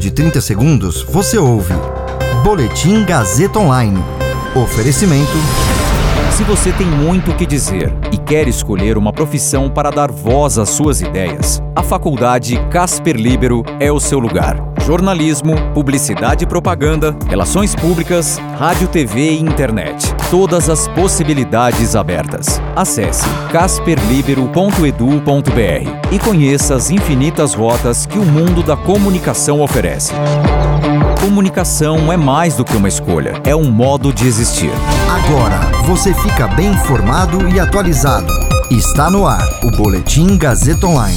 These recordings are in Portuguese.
de 30 segundos, você ouve Boletim Gazeta Online. Oferecimento. Se você tem muito o que dizer e quer escolher uma profissão para dar voz às suas ideias, a Faculdade Casper Libero é o seu lugar. Jornalismo, publicidade e propaganda, relações públicas, rádio, TV e internet. Todas as possibilidades abertas. Acesse casperlibero.edu.br e conheça as infinitas rotas que o mundo da comunicação oferece. Comunicação é mais do que uma escolha, é um modo de existir. Agora você fica bem informado e atualizado. Está no ar o Boletim Gazeta Online.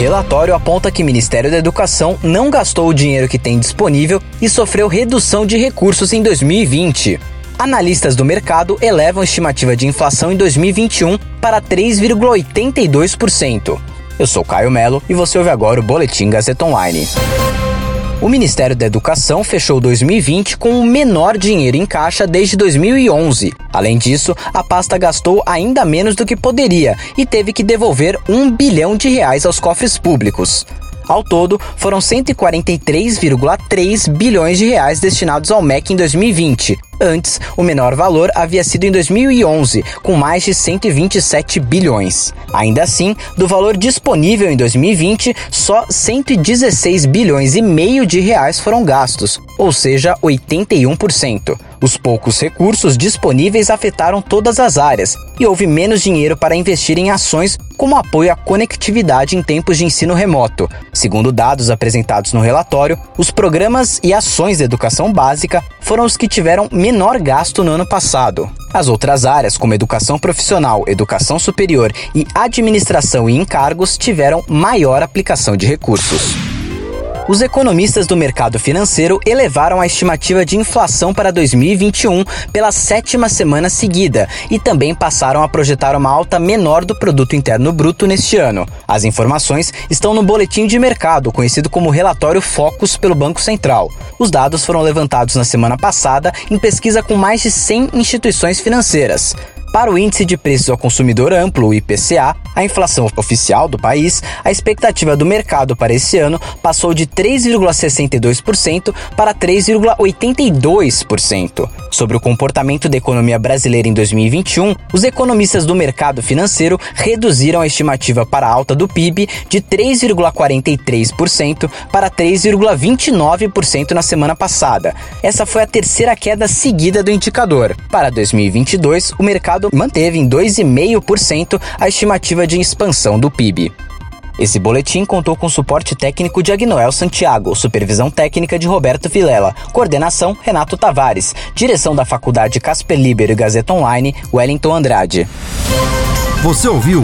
Relatório aponta que o Ministério da Educação não gastou o dinheiro que tem disponível e sofreu redução de recursos em 2020. Analistas do mercado elevam a estimativa de inflação em 2021 para 3,82%. Eu sou Caio Melo e você ouve agora o Boletim Gazeta Online. O Ministério da Educação fechou 2020 com o menor dinheiro em caixa desde 2011. Além disso, a pasta gastou ainda menos do que poderia e teve que devolver um bilhão de reais aos cofres públicos. Ao todo, foram 143,3 bilhões de reais destinados ao MEC em 2020. Antes, o menor valor havia sido em 2011, com mais de 127 bilhões. Ainda assim, do valor disponível em 2020, só 116 bilhões e meio de reais foram gastos, ou seja, 81%. Os poucos recursos disponíveis afetaram todas as áreas e houve menos dinheiro para investir em ações como apoio à conectividade em tempos de ensino remoto. Segundo dados apresentados no relatório, os programas e ações de educação básica foram os que tiveram menor gasto no ano passado. As outras áreas, como educação profissional, educação superior e administração e encargos, tiveram maior aplicação de recursos. Os economistas do mercado financeiro elevaram a estimativa de inflação para 2021 pela sétima semana seguida e também passaram a projetar uma alta menor do produto interno bruto neste ano. As informações estão no boletim de mercado, conhecido como relatório Focus pelo Banco Central. Os dados foram levantados na semana passada em pesquisa com mais de 100 instituições financeiras. Para o Índice de Preços ao Consumidor Amplo, o IPCA, a inflação oficial do país, a expectativa do mercado para esse ano passou de 3,62% para 3,82%. Sobre o comportamento da economia brasileira em 2021, os economistas do mercado financeiro reduziram a estimativa para a alta do PIB de 3,43% para 3,29% na semana passada. Essa foi a terceira queda seguida do indicador. Para 2022, o mercado manteve em 2,5% a estimativa de expansão do PIB. Esse boletim contou com suporte técnico de Agnoel Santiago, supervisão técnica de Roberto Vilela, coordenação Renato Tavares, direção da Faculdade Casper Libero e Gazeta Online, Wellington Andrade. Você ouviu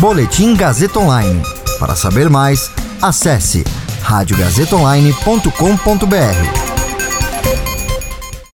Boletim Gazeta Online. Para saber mais, acesse radiogazetaonline.com.br.